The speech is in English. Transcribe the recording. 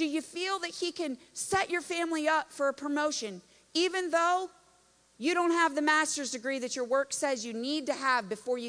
Do you feel that He can set your family up for a promotion, even though you don't have the master's degree that your work says you need to have before you